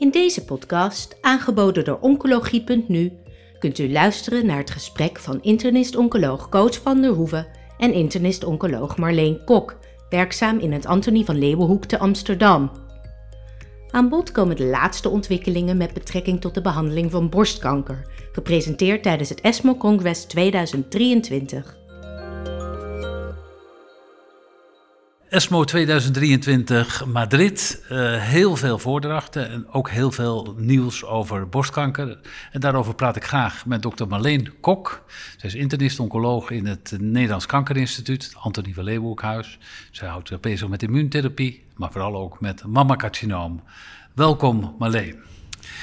In deze podcast, aangeboden door Oncologie.nu, kunt u luisteren naar het gesprek van internist-oncoloog Coach van der Hoeven en internist-oncoloog Marleen Kok, werkzaam in het Antonie van Leeuwenhoek te Amsterdam. Aan bod komen de laatste ontwikkelingen met betrekking tot de behandeling van borstkanker, gepresenteerd tijdens het ESMO Congress 2023. ESMO 2023 Madrid. Uh, heel veel voordrachten en ook heel veel nieuws over borstkanker. En daarover praat ik graag met dokter Marleen Kok. Zij is internist-oncoloog in het Nederlands Kankerinstituut, het Antonie van Leeuwenhoekhuis. Zij houdt zich bezig met immuuntherapie, maar vooral ook met mammacarcinoom. Welkom Marleen.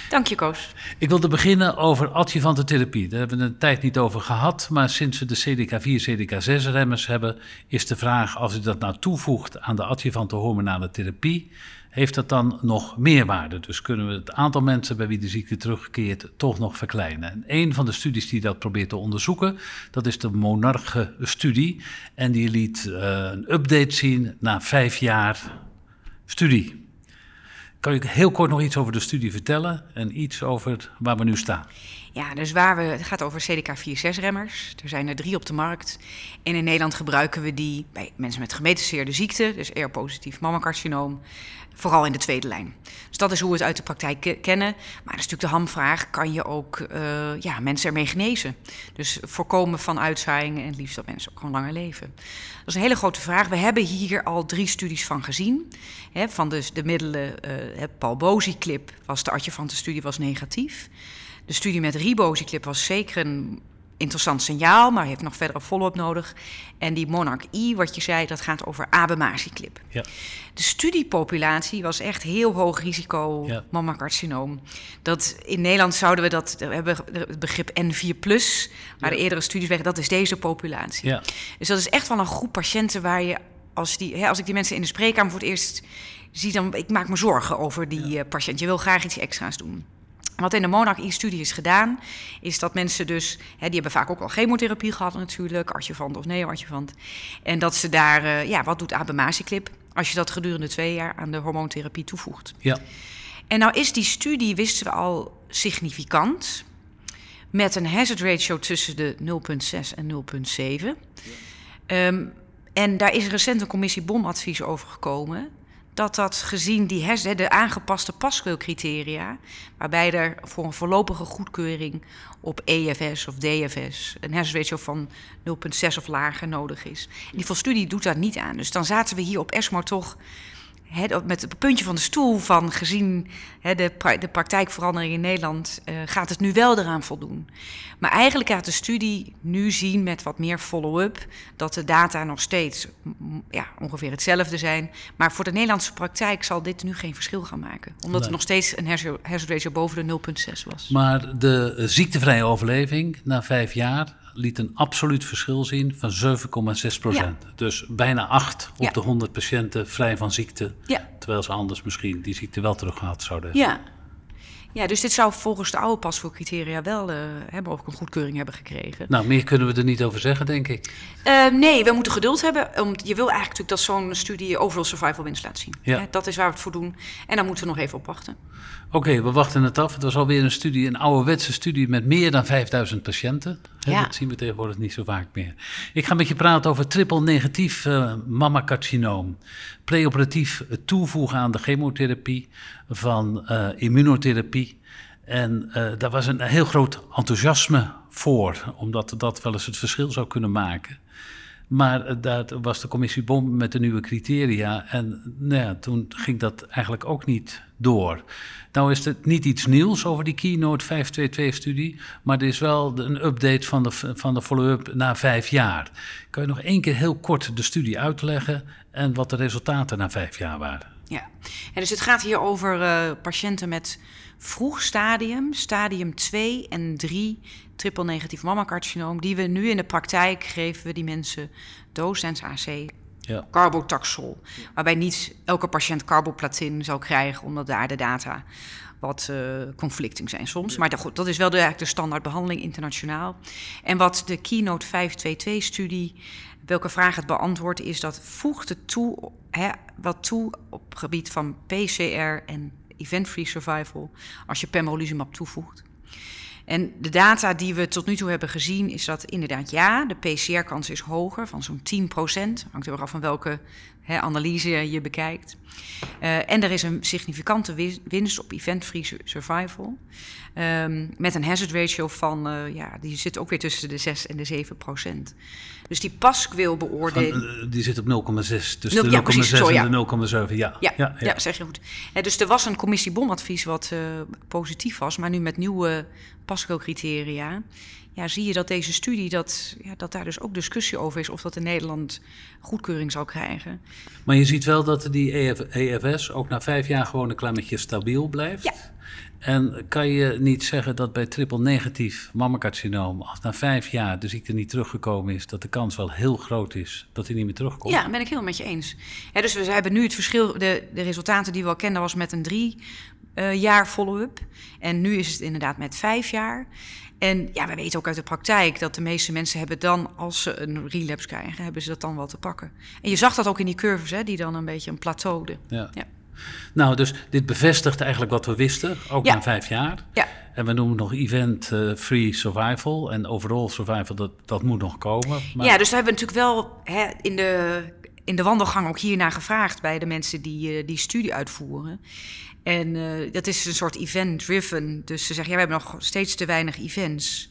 Dank je, Koos. Ik wilde beginnen over adjuvante therapie. Daar hebben we een tijd niet over gehad, maar sinds we de CDK4, CDK6-remmers hebben, is de vraag: als u dat nou toevoegt aan de adjuvante hormonale therapie, heeft dat dan nog meerwaarde? Dus kunnen we het aantal mensen bij wie de ziekte terugkeert toch nog verkleinen? En een van de studies die dat probeert te onderzoeken, dat is de Monarche-studie. En die liet uh, een update zien na vijf jaar studie. Kan je heel kort nog iets over de studie vertellen en iets over waar we nu staan? Ja, dus waar we, het gaat over CDK4-6-remmers. Er zijn er drie op de markt. En in Nederland gebruiken we die bij mensen met gemetastaseerde ziekte, dus ER-positief mammacarcinoom, vooral in de tweede lijn. Dus dat is hoe we het uit de praktijk kennen. Maar dat is natuurlijk de hamvraag, kan je ook uh, ja, mensen ermee genezen? Dus voorkomen van uitzaaiingen en het liefst dat mensen ook gewoon langer leven. Dat is een hele grote vraag. We hebben hier al drie studies van gezien. Van dus de middelen, uh, Paul Bozi-clip was de adjuvante studie was negatief. De studie met riboziclip was zeker een interessant signaal, maar heeft nog verdere follow-up nodig. En die Monarch I, wat je zei, dat gaat over abemaciclip. Ja. De studiepopulatie was echt heel hoog risico ja. mammacarcinoom. Dat, in Nederland zouden we dat, we hebben het begrip N4+, waar de eerdere studies weg, dat is deze populatie. Ja. Dus dat is echt wel een groep patiënten waar je, als, die, hè, als ik die mensen in de spreekkamer voor het eerst zie, dan ik maak me zorgen over die eh, patiënt. Je wil graag iets extra's doen. Wat in de Monarch-studie is gedaan, is dat mensen dus, hè, die hebben vaak ook al chemotherapie gehad natuurlijk, adjuvant of neo-adjuvant. En dat ze daar, uh, ja, wat doet abemaciclib als je dat gedurende twee jaar aan de hormoontherapie toevoegt. Ja. En nou is die studie, wisten we al, significant. Met een hazard ratio tussen de 0,6 en 0,7. Ja. Um, en daar is recent een commissie bomadvies over gekomen dat dat gezien die hersen, de aangepaste paskeelcriteria, waarbij er voor een voorlopige goedkeuring op EFS of DFS een hersenratio van 0,6 of lager nodig is. die volstudie doet daar niet aan. Dus dan zaten we hier op ESMO toch met het puntje van de stoel van gezien de, pra de praktijkverandering in Nederland, uh, gaat het nu wel eraan voldoen. Maar eigenlijk gaat de studie nu zien met wat meer follow-up dat de data nog steeds ja, ongeveer hetzelfde zijn. Maar voor de Nederlandse praktijk zal dit nu geen verschil gaan maken. Omdat er nog steeds een hersenratio boven de 0,6 was. Maar de ziektevrije overleving na vijf jaar liet een absoluut verschil zien van 7,6 procent. Dus bijna 8 op de 100 patiënten vrij van ziekte. Ja. Terwijl ze anders misschien die ziekte wel teruggehad zouden hebben. Ja. Ja, dus dit zou volgens de oude pasvoorcriteria wel uh, hebben ook een goedkeuring hebben gekregen. Nou, meer kunnen we er niet over zeggen, denk ik. Uh, nee, we moeten geduld hebben. Om, je wil eigenlijk natuurlijk dat zo'n studie overall survival winst laat zien. Ja. dat is waar we het voor doen. En dan moeten we nog even op wachten. Oké, we wachten het af. Het was alweer een studie, een ouderwetse studie met meer dan 5000 patiënten. Ja. Dat zien we tegenwoordig niet zo vaak meer. Ik ga met je praten over triple negatief uh, mammacarcinoom. Preoperatief toevoegen aan de chemotherapie van uh, immunotherapie. En uh, daar was een heel groot enthousiasme voor, omdat dat wel eens het verschil zou kunnen maken. Maar daar was de commissie Bom met de nieuwe criteria. En nou ja, toen ging dat eigenlijk ook niet door. Nou is het niet iets nieuws over die Keynote 522-studie, maar er is wel een update van de, van de follow-up na vijf jaar. Kan je nog één keer heel kort de studie uitleggen en wat de resultaten na vijf jaar waren? Ja, en dus het gaat hier over uh, patiënten met vroeg stadium, stadium 2 en 3 triple negatief mammacarcinoom, die we nu in de praktijk geven we die mensen docens AC ja. carbotaxol. Waarbij niet elke patiënt carboplatin zou krijgen, omdat daar de data wat uh, conflicting zijn soms. Maar dat, dat is wel de, eigenlijk de standaardbehandeling internationaal. En wat de Keynote 522-studie, welke vraag het beantwoordt, is dat voegt het toe, hè, wat toe op gebied van PCR en event-free survival als je pembrolizumab toevoegt. En de data die we tot nu toe hebben gezien is dat inderdaad ja, de PCR-kans is hoger, van zo'n 10% Hangt er af van welke hè, analyse je bekijkt. Uh, en er is een significante winst op event-free survival. Um, met een hazard ratio van, uh, ja, die zit ook weer tussen de 6 en de 7 procent. Dus die paskwil beoordeling. Uh, die zit op 0,6. Dus 0, de 0,6 ja, en de 0,7, ja. Ja, ja, ja. zeg je goed. dus er was een commissie bomadvies wat positief was, maar nu met nieuwe paskwilcriteria ja, zie je dat deze studie, dat, ja, dat daar dus ook discussie over is of dat in Nederland goedkeuring zal krijgen. Maar je ziet wel dat die EFS ook na vijf jaar gewoon een klein stabiel blijft. Ja. En kan je niet zeggen dat bij triple negatief mammacarcinoom, als na vijf jaar de ziekte niet teruggekomen is, dat de kans wel heel groot is dat hij niet meer terugkomt? Ja, ben ik heel met je eens. Ja, dus we hebben nu het verschil, de, de resultaten die we al kenden was met een drie uh, jaar follow-up. En nu is het inderdaad met vijf jaar. En ja, we weten ook uit de praktijk dat de meeste mensen hebben dan, als ze een relapse krijgen, hebben ze dat dan wel te pakken. En je zag dat ook in die curves, hè, die dan een beetje een plateaude. Ja. ja. Nou, dus dit bevestigt eigenlijk wat we wisten, ook na vijf jaar. Ja. En we noemen nog event-free survival. En overall survival, dat, dat moet nog komen. Maar... Ja, dus daar hebben we natuurlijk wel hè, in, de, in de wandelgang ook hiernaar gevraagd bij de mensen die uh, die studie uitvoeren. En uh, dat is een soort event-driven. Dus ze zeggen, ja, we hebben nog steeds te weinig events.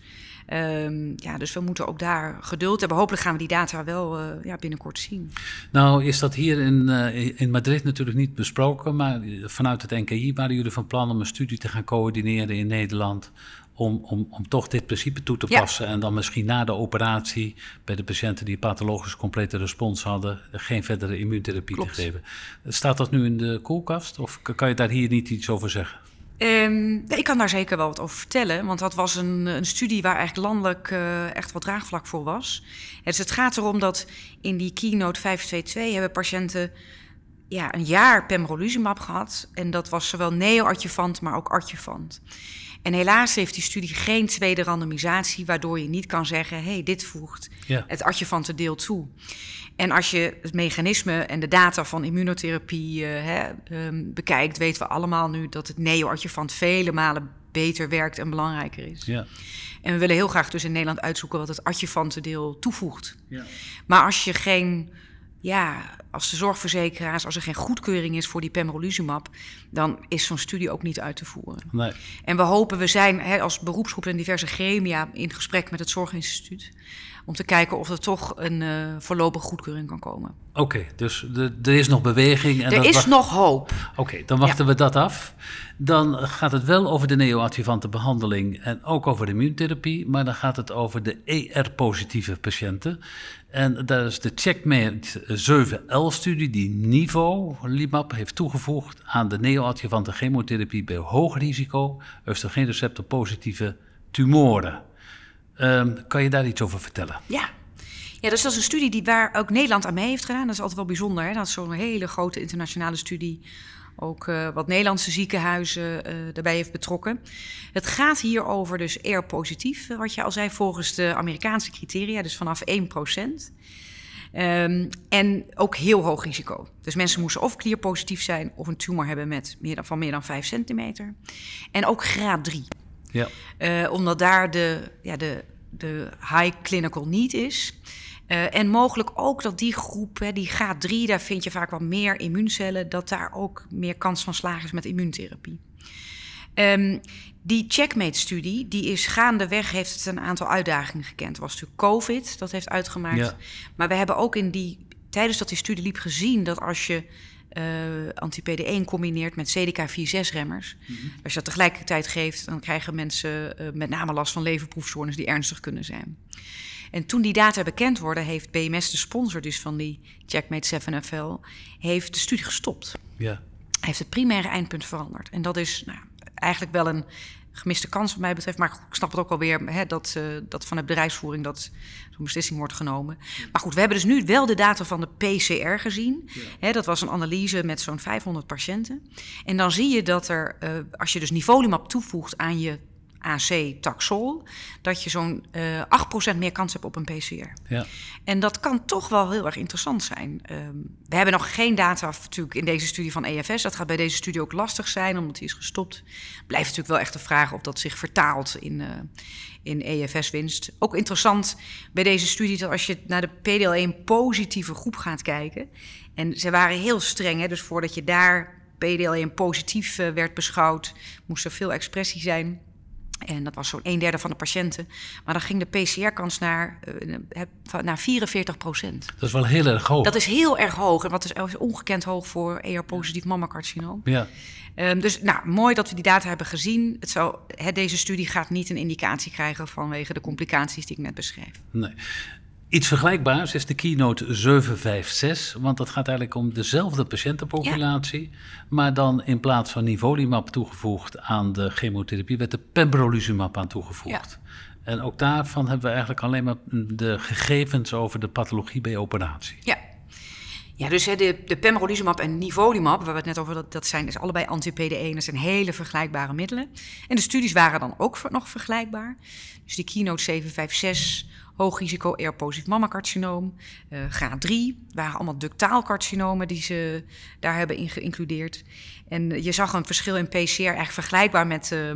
Um, ja, dus we moeten ook daar geduld hebben. Hopelijk gaan we die data wel uh, ja, binnenkort zien. Nou, is dat hier in, in Madrid natuurlijk niet besproken, maar vanuit het NKI waren jullie van plan om een studie te gaan coördineren in Nederland om, om, om toch dit principe toe te passen. En dan misschien na de operatie bij de patiënten die pathologisch complete respons hadden, geen verdere immuuntherapie te geven. Staat dat nu in de koelkast? Of kan je daar hier niet iets over zeggen? Um, ik kan daar zeker wel wat over vertellen, want dat was een, een studie waar eigenlijk landelijk uh, echt wat draagvlak voor was. Dus het gaat erom dat in die keynote 522 hebben patiënten ja, een jaar pembrolizumab gehad. En dat was zowel neo-adjuvant, maar ook adjuvant. En helaas heeft die studie geen tweede randomisatie, waardoor je niet kan zeggen: hé, hey, dit voegt ja. het adjuvante deel toe. En als je het mechanisme en de data van immunotherapie uh, hè, um, bekijkt, weten we allemaal nu dat het neo-adjuvant vele malen beter werkt en belangrijker is. Ja. En we willen heel graag dus in Nederland uitzoeken wat het adjuvante deel toevoegt. Ja. Maar als je geen ja, als de zorgverzekeraars, als er geen goedkeuring is voor die pembrolizumab, dan is zo'n studie ook niet uit te voeren. Nee. En we hopen, we zijn hè, als beroepsgroep en diverse gremia in gesprek met het Zorginstituut om te kijken of er toch een uh, voorlopige goedkeuring kan komen. Oké, dus er is nog beweging. En er is nog hoop. Oké, dan wachten we dat af. Dan gaat het wel over de neoadjuvante behandeling en ook over de immuuntherapie, maar dan gaat het over de ER-positieve patiënten. En dat is de Checkmate 7L-studie die Nivo Limap heeft toegevoegd aan de neoadjuvante chemotherapie bij hoog risico oestrogeenreceptor-positieve tumoren. Um, kan je daar iets over vertellen? Ja. Ja, dus dat is een studie die waar ook Nederland aan mee heeft gedaan. Dat is altijd wel bijzonder. Hè? Dat is zo'n hele grote internationale studie. Ook uh, wat Nederlandse ziekenhuizen uh, daarbij heeft betrokken. Het gaat hier over dus air positief, wat je al zei, volgens de Amerikaanse criteria, dus vanaf 1 procent. Um, en ook heel hoog risico. Dus mensen moesten of klierpositief zijn of een tumor hebben met meer dan, van meer dan 5 centimeter. En ook graad 3. Ja. Uh, omdat daar de, ja, de, de high clinical need is. Uh, en mogelijk ook dat die groep, hè, die graad 3, daar vind je vaak wat meer immuuncellen, dat daar ook meer kans van slagen is met immuuntherapie. Um, die checkmate-studie, die is gaandeweg, heeft het een aantal uitdagingen gekend. Het was natuurlijk COVID, dat heeft uitgemaakt. Ja. Maar we hebben ook in die, tijdens dat die studie liep gezien dat als je anti-PD1 combineert met CDK4-6-remmers. Mm -hmm. Als je dat tegelijkertijd geeft, dan krijgen mensen uh, met name last van leverproefstoornissen die ernstig kunnen zijn. En toen die data bekend worden, heeft BMS, de sponsor dus van die Checkmate 7FL, heeft de studie gestopt. Ja. Heeft het primaire eindpunt veranderd. En dat is nou, eigenlijk wel een gemiste kans wat mij betreft. Maar ik snap het ook alweer hè, dat, uh, dat van de bedrijfsvoering dat zo'n beslissing wordt genomen. Maar goed, we hebben dus nu wel de data van de PCR gezien. Ja. Hè, dat was een analyse met zo'n 500 patiënten. En dan zie je dat er, uh, als je dus nivolumab toevoegt aan je AC Taxol, dat je zo'n uh, 8% meer kans hebt op een PCR. Ja. En dat kan toch wel heel erg interessant zijn. Um, we hebben nog geen data natuurlijk in deze studie van EFS. Dat gaat bij deze studie ook lastig zijn, omdat die is gestopt. Blijft natuurlijk wel echt de vraag of dat zich vertaalt in, uh, in EFS-winst. Ook interessant bij deze studie dat als je naar de PDL1 positieve groep gaat kijken. En ze waren heel streng, hè, dus voordat je daar PDL1 positief uh, werd beschouwd, moest er veel expressie zijn. En dat was zo'n een derde van de patiënten. Maar dan ging de PCR-kans naar, uh, naar 44 procent. Dat is wel heel erg hoog. Dat is heel erg hoog. En wat is ongekend hoog voor ER-positief mammacarcinoom. Ja. Um, dus nou, mooi dat we die data hebben gezien. Het zou, deze studie gaat niet een indicatie krijgen vanwege de complicaties die ik net beschreef. Nee. Iets vergelijkbaars is de keynote 756, want dat gaat eigenlijk om dezelfde patiëntenpopulatie, ja. maar dan in plaats van nivolumab toegevoegd aan de chemotherapie, werd de pembrolizumab aan toegevoegd. Ja. En ook daarvan hebben we eigenlijk alleen maar de gegevens over de pathologie bij operatie. Ja, ja, dus de, de pembrolizumab en nivolumab, waar we het net over dat, dat zijn, is allebei anti-PD1. Dat zijn hele vergelijkbare middelen. En de studies waren dan ook nog vergelijkbaar. Dus die keynote 756, hoog risico ER-positief mammacarcinoom. Uh, graad 3 waren allemaal ductaalcarcinomen die ze daar hebben in geïncludeerd. En je zag een verschil in PCR eigenlijk vergelijkbaar met... Uh,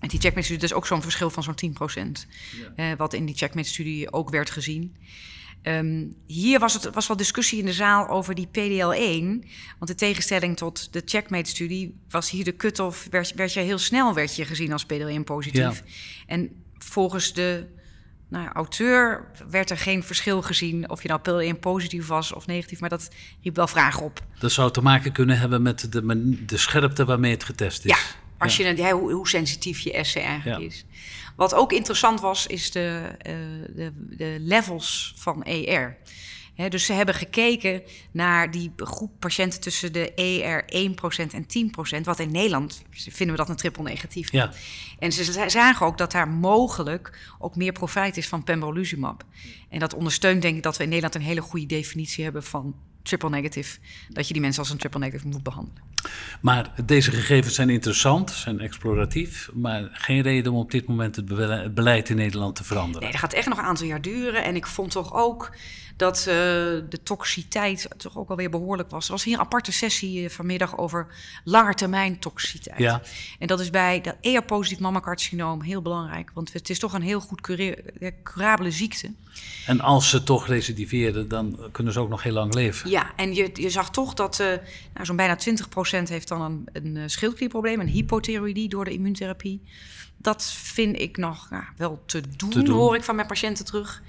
met die checkmate-studie, dus ook zo'n verschil van zo'n 10%. Ja. Uh, wat in die checkmate-studie ook werd gezien. Um, hier was, het, was wel discussie in de zaal over die PDL1. Want de tegenstelling tot de checkmate-studie was hier de cut-off... Werd, werd je heel snel werd je gezien als PDL1 positief. Ja. En volgens de nou, auteur werd er geen verschil gezien... of je nou PDL1 positief was of negatief. Maar dat riep wel vragen op. Dat zou te maken kunnen hebben met de, de scherpte waarmee het getest is. Ja, als ja. je, hoe, hoe, sensitief je essay eigenlijk ja. is. Wat ook interessant was, is de, uh, de, de, levels van ER. He, dus ze hebben gekeken naar die groep patiënten tussen de ER 1% en 10%. Wat in Nederland vinden we dat een triple negatief. Ja. En ze zagen ook dat daar mogelijk ook meer profijt is van pembrolizumab. En dat ondersteunt denk ik dat we in Nederland een hele goede definitie hebben van triple negative. Dat je die mensen als een triple negative moet behandelen. Maar deze gegevens zijn interessant, zijn exploratief, maar geen reden om op dit moment het beleid in Nederland te veranderen. Nee, dat gaat echt nog een aantal jaar duren. En ik vond toch ook dat uh, de toxiteit toch ook alweer behoorlijk was. Er was hier een aparte sessie uh, vanmiddag over langetermijn toxiteit. Ja. En dat is bij dat ER-positief mammacarcinoom heel belangrijk, want het is toch een heel goed curabele ziekte. En als ze toch recidiveren, dan kunnen ze ook nog heel lang leven. Ja, en je, je zag toch dat uh, nou, zo'n bijna 20% heeft dan een, een schildklierprobleem, een hypothyroïdie door de immuuntherapie. Dat vind ik nog nou, wel te doen, te doen, hoor ik van mijn patiënten terug.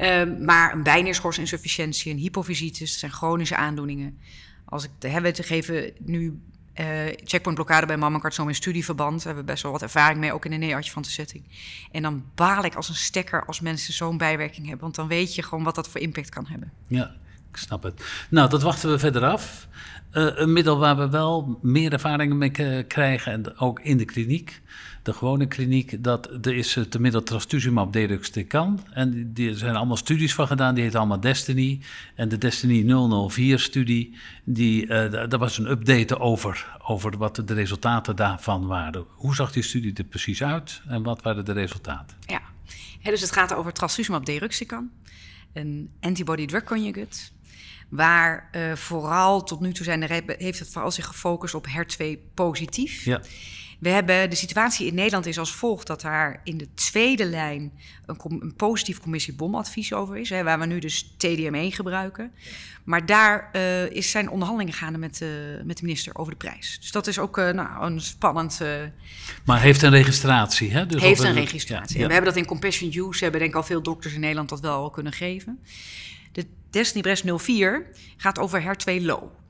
Uh, maar een bijneerschorsinsufficiëntie, een hypofysitis, zijn chronische aandoeningen. Als ik de hebben te geven nu uh, checkpointblokkade bij mammacarcinoom in studieverband. Daar hebben we best wel wat ervaring mee, ook in de neoadjuvante setting. En dan baal ik als een stekker als mensen zo'n bijwerking hebben. Want dan weet je gewoon wat dat voor impact kan hebben. Ja, ik snap het. Nou, dat wachten we verder af. Uh, een middel waar we wel meer ervaringen mee krijgen, en ook in de kliniek, de gewone kliniek, dat er is het middel trastuzumab deruxtecan. En die, er zijn allemaal studies van gedaan, die heet allemaal Destiny. En de Destiny 004-studie, die, uh, daar was een update over, over wat de resultaten daarvan waren. Hoe zag die studie er precies uit en wat waren de resultaten? Ja, dus het gaat over trastuzumab deruxtecan, een antibody-drug conjugate Waar uh, vooral tot nu toe zijn de, heeft het vooral zich gefocust op HER2 positief. Ja. We hebben de situatie in Nederland is als volgt dat daar in de tweede lijn een, een positief commissie bomadvies over is, hè, waar we nu dus TDM1 gebruiken. Maar daar uh, is zijn onderhandelingen gaande met, uh, met de minister over de prijs. Dus dat is ook uh, nou, een spannend. maar heeft een registratie, hè? Dus heeft een registratie. Ja, ja. We hebben dat in compassion use, hebben denk ik al veel dokters in Nederland dat wel kunnen geven. De Destiny Breast 04 gaat over HER2 low. Ja.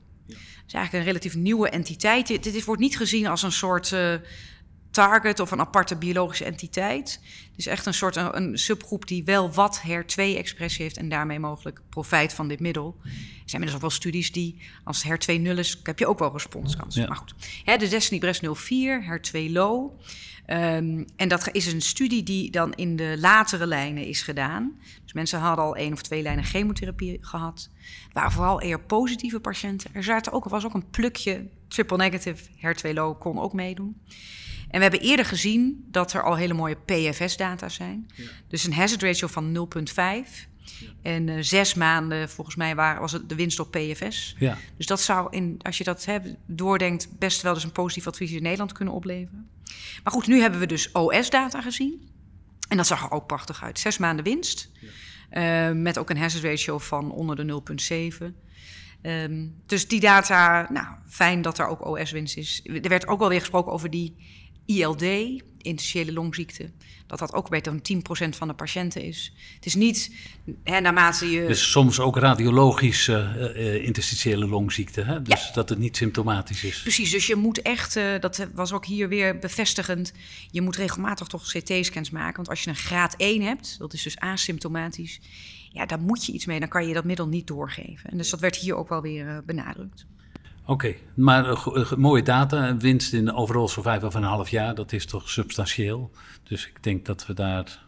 Is eigenlijk een relatief nieuwe entiteit. Dit, dit wordt niet gezien als een soort uh, target of een aparte biologische entiteit. Is echt een soort een, een subgroep die wel wat HER2-expressie heeft en daarmee mogelijk profijt van dit middel. Er zijn inmiddels ook wel studies die, als HER2 nul is, heb je ook wel responskans. Ja. Maar goed, Hè, de Destiny Breast 04, HER2 low. Um, en dat is een studie die dan in de latere lijnen is gedaan. Dus mensen hadden al één of twee lijnen chemotherapie gehad. Waren vooral eer positieve patiënten. Er zaten ook, was ook een plukje triple negative, HER2 low kon ook meedoen. En we hebben eerder gezien dat er al hele mooie PFS-data zijn. Dus een hazard ratio van 0,5. En uh, zes maanden, volgens mij, waar, was het de winst op PFS. Ja. Dus dat zou, in, als je dat doordenkt, best wel eens een positief advies in Nederland kunnen opleveren. Maar goed, nu hebben we dus OS-data gezien. En dat zag er ook prachtig uit. Zes maanden winst. Ja. Uh, met ook een hazard ratio van onder de 0,7. Um, dus die data, nou, fijn dat er ook OS-winst is. Er werd ook alweer gesproken over die ILD, interstitiële longziekte. Dat dat ook beter dan 10% van de patiënten is. Het is niet, hè, naarmate je... Dus soms ook radiologische uh, interstitiële longziekte, hè? dus Ja. dat het niet symptomatisch is. Precies, dus je moet echt, uh, dat was ook hier weer bevestigend, je moet regelmatig toch CT-scans maken. Want als je een graad 1 hebt, dat is dus asymptomatisch, ja, daar moet je iets mee. Dan kan je dat middel niet doorgeven. En dus dat werd hier ook wel weer uh, benadrukt. Oké, okay, maar uh, mooie data. Winst in overall survival van een half jaar, dat is toch substantieel. Dus ik denk dat we daar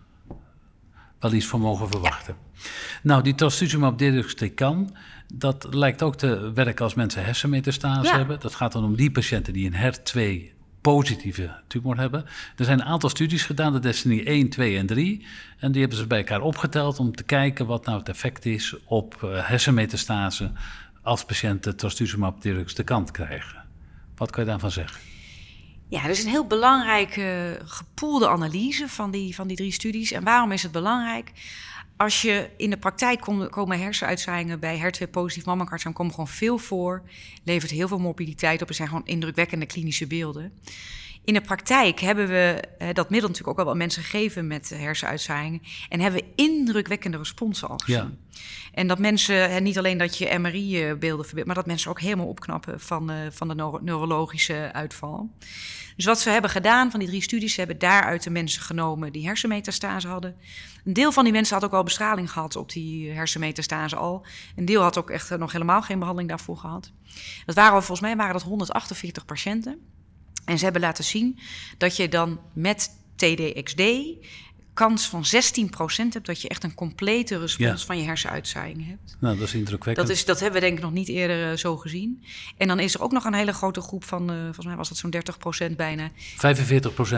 wel iets van mogen verwachten. Ja. Nou, die trastuzumab deruxtecan, dat lijkt ook te werken als mensen hersenmetastase ja. hebben. Dat gaat dan om die patiënten die een HER2 positieve tumor hebben. Er zijn een aantal studies gedaan, de Destiny 1, 2 en 3. En die hebben ze bij elkaar opgeteld om te kijken wat nou het effect is op uh, hersenmetastase als patiënten trastuzumab deruxtecan krijgen. Wat kan je daarvan zeggen? Ja, dat is een heel belangrijke gepoelde analyse van die, van die drie studies. En waarom is het belangrijk? Als je in de praktijk kom, komen hersenuitzaaiingen bij HER2-positief mammakartsen komen gewoon veel voor. Levert heel veel morbiditeit op. Er zijn gewoon indrukwekkende klinische beelden. In de praktijk hebben we uh, dat middel natuurlijk ook al wel mensen gegeven met hersenuitzaaiingen. En hebben we indrukwekkende responsen al gezien. Ja. En dat mensen, niet alleen dat je MRI-beelden verbindt, maar dat mensen ook helemaal opknappen van, uh, van de neuro neurologische uitval. Dus wat ze hebben gedaan van die drie studies, ze hebben daaruit de mensen genomen die hersenmetastase hadden. Een deel van die mensen had ook al bestraling gehad op die hersenmetastase al. Een deel had ook echt nog helemaal geen behandeling daarvoor gehad. Dat waren volgens mij waren dat 148 patiënten. En ze hebben laten zien dat je dan met TDXD kans van 16% hebt dat je echt een complete respons ja. van je hersenuitzaaiing hebt. Nou, dat is indrukwekkend. Dat, is, dat hebben we denk ik nog niet eerder uh, zo gezien. En dan is er ook nog een hele grote groep van, uh, volgens mij was dat zo'n 30% bijna. 45%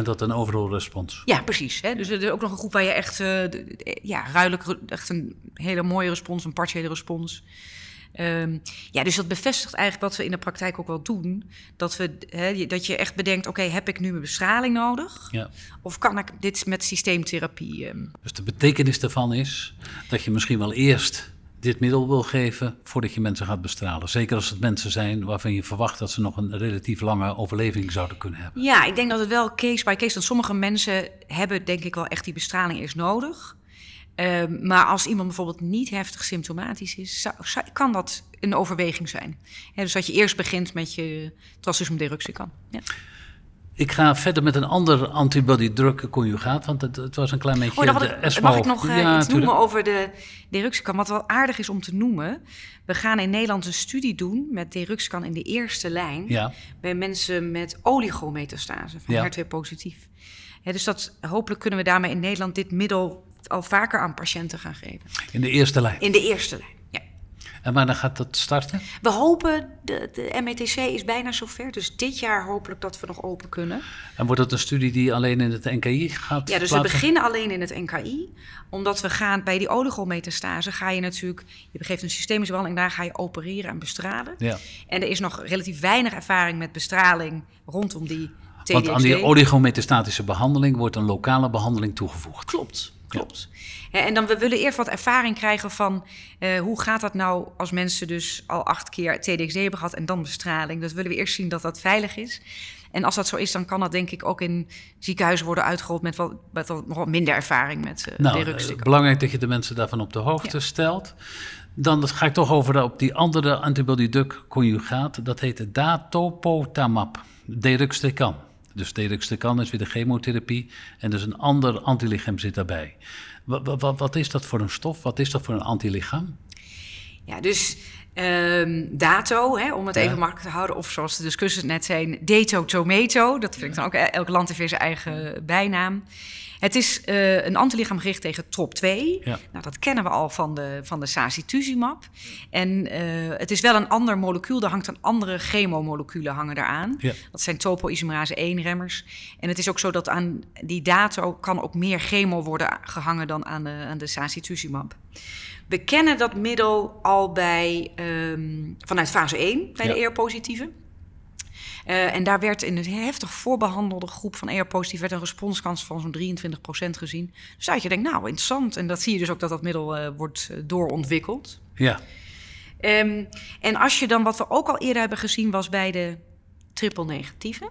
had een overall respons. Ja, precies. Hè? Dus er is ook nog een groep waar je echt, uh, ja, ruidelijk, echt een hele mooie respons, een partiële respons. Um, ja, dus dat bevestigt eigenlijk wat we in de praktijk ook wel doen. Dat, we, he, dat je echt bedenkt, oké, okay, heb ik nu mijn bestraling nodig? Ja. Of kan ik dit met systeemtherapie? Um... Dus de betekenis daarvan is dat je misschien wel eerst dit middel wil geven voordat je mensen gaat bestralen. Zeker als het mensen zijn waarvan je verwacht dat ze nog een relatief lange overleving zouden kunnen hebben. Ja, ik denk dat het wel case by case, want sommige mensen hebben denk ik wel echt die bestraling eerst nodig. Uh, maar als iemand bijvoorbeeld niet heftig symptomatisch is, zou, zou, kan dat een overweging zijn. He, dus dat je eerst begint met je trastuzumab deruxtecan. Ja. Ik ga verder met een ander antibody-drug conjugaat, want het, het, was een klein beetje oh, de ik, ESMO. Mag ik nog uh, ja, iets tuurlijk. noemen over de deruxtecan? Wat wel aardig is om te noemen. We gaan in Nederland een studie doen met deruxtecan in de eerste lijn... Ja. bij mensen met oligometastase van Ja. HER2-positief. He, dus dat, hopelijk kunnen we daarmee in Nederland dit middel al vaker aan patiënten gaan geven. In de eerste lijn. In de eerste lijn, ja. En wanneer gaat dat starten? We hopen, de, de METC is bijna zover, dus dit jaar hopelijk dat we nog open kunnen. En wordt het een studie die alleen in het NKI gaat Ja, dus plaatsen? we beginnen alleen in het NKI. Omdat we gaan, bij die oligometastase ga je natuurlijk... Je geeft een systemische behandeling, daar ga je opereren en bestralen. Ja. En er is nog relatief weinig ervaring met bestraling rondom die TDXD. Want aan die oligometastatische behandeling wordt een lokale behandeling toegevoegd. Klopt, klopt. Ja. En dan we willen eerst wat ervaring krijgen van uh, hoe gaat dat nou als mensen dus al acht keer TDXD hebben gehad en dan bestraling. Dat willen we eerst zien dat dat veilig is. En als dat zo is, dan kan dat denk ik ook in ziekenhuizen worden uitgerold met wat, met wat nog wat minder ervaring met uh, nou, deruxtecan. belangrijk dat je de mensen daarvan op de hoogte ja. stelt. Dan ga ik toch over op die andere antibody-drug conjugaat. Dat heet datopotamab, deruxtecan. Dus deruxtecan is weer de chemotherapie en dus een ander antilichaam zit daarbij. Wat, wat, wat, is dat voor een stof? Wat is dat voor een antilichaam? Ja, dus um, dato, hè, om het ja. even makkelijk te houden, of zoals de discussies net zijn, dato tomato. Dat vind ik dan ook, elk land heeft weer zijn eigen bijnaam. Het is uh, een antilichaam gericht tegen TROP2. Ja. Nou, dat kennen we al van de, van de sacituzumab. En uh, het is wel een ander molecuul. Er hangt een andere chemomoleculen hangen eraan. Ja. Dat zijn topoisomerase 1-remmers. En het is ook zo dat aan die data kan ook meer chemo worden gehangen dan aan de, aan de sacituzumab. We kennen dat middel al bij, um, vanuit fase 1 bij Ja. de ER-positieve. Uh, en daar werd in een heftig voorbehandelde groep van ER-positief werd een responskans van zo'n 23% gezien. Dus dat je denkt, nou interessant. En dat zie je dus ook dat dat middel uh, wordt uh, doorontwikkeld. Ja, Um, en als je dan, wat we ook al eerder hebben gezien, was bij de triple negatieve.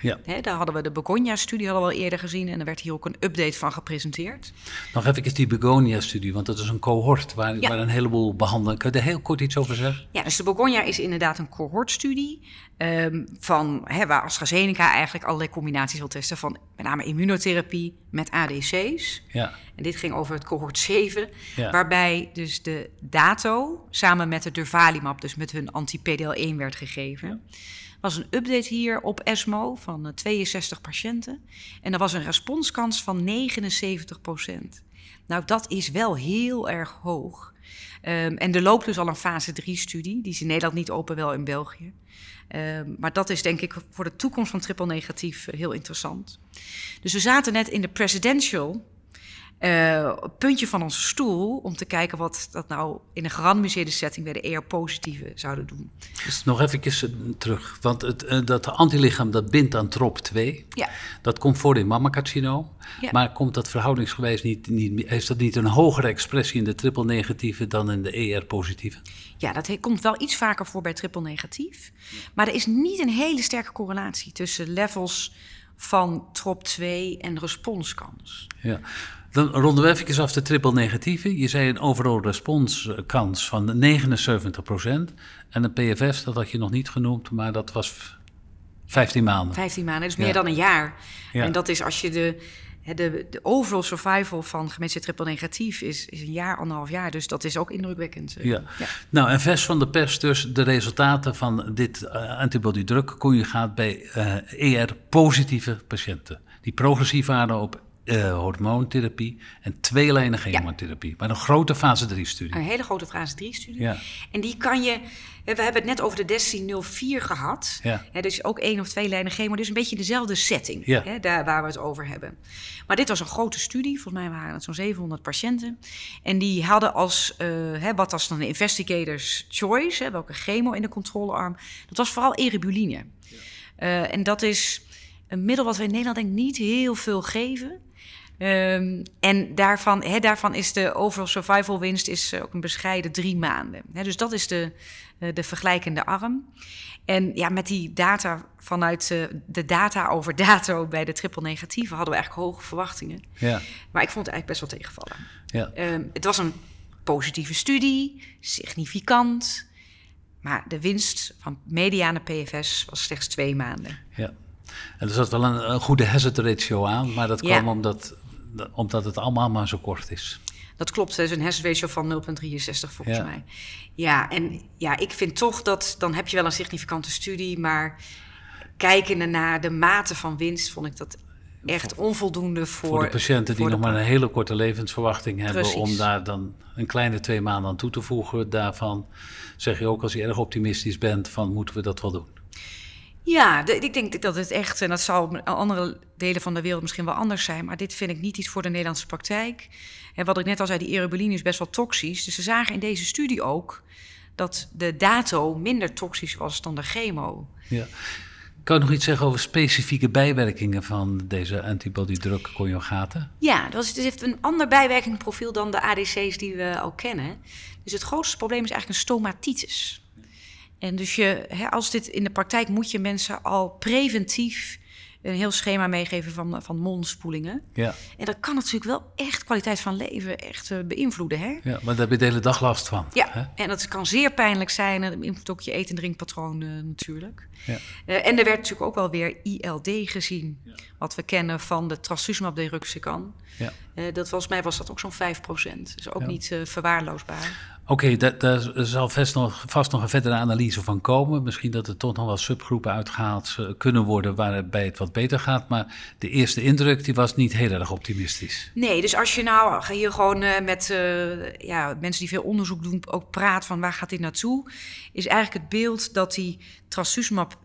Ja. Daar hadden we de Begonia-studie al eerder gezien. En er werd hier ook een update van gepresenteerd. Nog even die Begonia-studie, want dat is een cohort waar, Ja. waar een heleboel behandelingen. Kun je er heel kort iets over zeggen? Ja, dus de Begonia is inderdaad een cohortstudie. Um, van waar AstraZeneca eigenlijk allerlei combinaties wil testen. Van met name immunotherapie met ADC's. Ja, En dit ging over het cohort 7. ja. Waarbij dus de dato samen met de durvalumab, dus met hun anti-PDL1 werd gegeven. Was een update hier op ESMO van eh, 62 patiënten. En er was een responskans van 79% Nou, dat is wel heel erg hoog. Um, en er loopt dus al een fase 3-studie. Die is in Nederland niet open, wel in België. Um, maar dat is denk ik voor de toekomst van triple negatief uh, heel interessant. Dus we zaten net in de presidential uh, puntje van onze stoel om te kijken wat dat nou in een gerandomiseerde setting bij de ER-positieve zouden doen. Dus nog even uh, terug, want het, uh, dat antilichaam dat bindt aan TROP2, Ja. dat komt voor in mammacarcinoom. Ja. Maar komt dat verhoudingsgewijs niet, niet, heeft dat niet een hogere expressie in de triple negatieve dan in de ER-positieve? Ja, dat he- komt wel iets vaker voor bij triple negatief. Maar er is niet een hele sterke correlatie tussen levels van TROP2 en responskans. Ja. Dan ronden we even af de triple negatieve. Je zei een overall responskans van 79% en een PFS, dat had je nog niet genoemd, maar dat was 15 maanden. 15 maanden, dus meer Ja. dan een jaar. Ja. En dat is als je de, de, de overall survival van gemeente triple negatief is, is een jaar, anderhalf jaar. Dus dat is ook indrukwekkend. eh. Ja. Nou, en vers van de pers dus de resultaten van dit uh, antibody-drug conjugaat bij uh, ER-positieve patiënten. Die progressief waren op uh, hormoontherapie en tweelijnig chemotherapie. Maar een grote fase 3-studie. Een hele grote fase 3-studie. Ja. En die kan je... We hebben het net over de Destiny 04 gehad. Ja. Dus ook één of twee lijnen chemo. Dus een beetje dezelfde setting, Ja. hè, daar waar we het over hebben. Maar dit was een grote studie. Volgens mij waren het zo'n 700 patiënten. En die hadden als... Uh, hè, wat was dan de investigators choice? Hè, welke chemo in de controlearm? Dat was vooral eribuline. Uh, en dat is een middel wat we in Nederland denk ik niet heel veel geven. Um, en daarvan, he, daarvan is de overall survival winst is ook een bescheiden drie maanden. He, dus dat is de, uh, de vergelijkende arm. En ja, met die data vanuit uh, de data over dato bij de triple negatieve hadden we eigenlijk hoge verwachtingen. Ja. Maar ik vond het eigenlijk best wel tegenvallen. Ja. Um, het was een positieve studie, significant. Maar de winst van mediane PFS was slechts twee maanden. Ja. En er zat wel een, een goede hazard ratio aan, maar dat kwam Ja. omdat, omdat het allemaal maar zo kort is. Dat klopt, dat is een hazard ratio van 0,63 volgens Ja. mij. Ja, en ja, ik vind toch dat dan heb je wel een significante studie, maar kijkende naar de mate van winst vond ik dat echt onvoldoende voor, Voor de patiënten die nog maar een hele korte levensverwachting hebben, Precies. om daar dan een kleine twee maanden aan toe te voegen. Daarvan zeg je ook als je erg optimistisch bent van moeten we dat wel doen. Ja, de- ik denk dat het echt, en dat zal in andere delen van de wereld misschien wel anders zijn, maar dit vind ik niet iets voor de Nederlandse praktijk. En wat ik net al zei, die erobuline is best wel toxisch. Dus ze zagen in deze studie ook dat de dato minder toxisch was dan de chemo. Ja. Kan je nog iets zeggen over specifieke bijwerkingen van deze antibody-drug conjugaten? Ja, dat was, het heeft een ander bijwerkingprofiel dan de ADC's die we al kennen. Dus het grootste probleem is eigenlijk een stomatitis. En dus je, hè, als dit in de praktijk moet je mensen al preventief een heel schema meegeven van, van mondspoelingen. Ja, En dat kan natuurlijk wel echt kwaliteit van leven echt eh, beïnvloeden. Hè? ja, maar daar heb je de hele dag last van. Ja, Hè? en dat kan zeer pijnlijk zijn. En dat beïnvloedt ook je eet- en drinkpatroon eh, natuurlijk. Ja. Eh, en er werd natuurlijk ook wel weer ILD gezien. Wat we kennen van de trastuzumab deruxtecan. Ja. Eh, dat volgens mij was dat ook zo'n 5%. Dus ook niet eh, verwaarloosbaar. Oké, daar, zal vast nog, vast nog een verdere analyse van komen. Misschien dat er toch nog wel subgroepen uitgehaald eh, kunnen worden waarbij het wat beter gaat. Maar de eerste indruk die was niet heel erg optimistisch. Nee, dus als je nou hier gewoon uh, met uh, ja, mensen die veel onderzoek doen ook praat van waar gaat dit naartoe, is eigenlijk het beeld dat die trastuzumab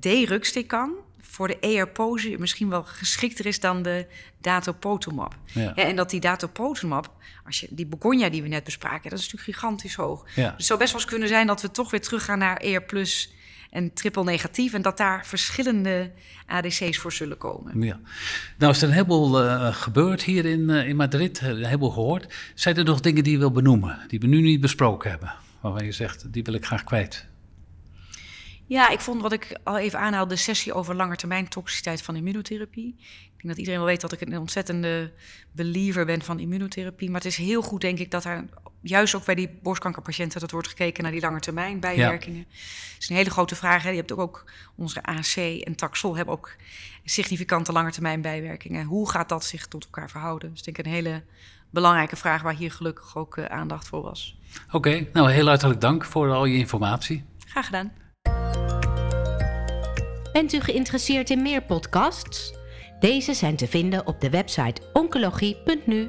D-rukstik kan voor de ER-pose misschien wel geschikter is dan de datopotamab. Ja. en dat die datopotamab, als je die begonia die we net bespraken, dat is natuurlijk gigantisch hoog. Ja. Dus het zou best wel eens kunnen zijn dat we toch weer teruggaan naar ER plus en triple negatief en dat daar verschillende ADC's voor zullen komen. Ja. Nou is er een heleboel uh, gebeurd hier in, uh, in Madrid, een heleboel gehoord. Zijn er nog dingen die je wil benoemen, die we nu niet besproken hebben, waarvan je zegt, die wil ik graag kwijt? Ja, ik vond wat ik al even aanhaalde, de sessie over langetermijn toxiciteit van immunotherapie. Ik denk dat iedereen wel weet dat ik een ontzettende believer ben van immunotherapie. Maar het is heel goed, denk ik, dat er juist ook bij die borstkankerpatiënten dat wordt gekeken naar die langetermijn bijwerkingen. Ja. Het is een hele grote vraag. Hè. Je hebt ook, ook onze AC en Taxol hebben ook significante langetermijn bijwerkingen. Hoe gaat dat zich tot elkaar verhouden? Dus ik denk een hele belangrijke vraag waar hier gelukkig ook uh, aandacht voor was. Oké, nou heel hartelijk dank voor al je informatie. Graag gedaan. Bent u geïnteresseerd in meer podcasts? Deze zijn te vinden op de website oncologie.nu.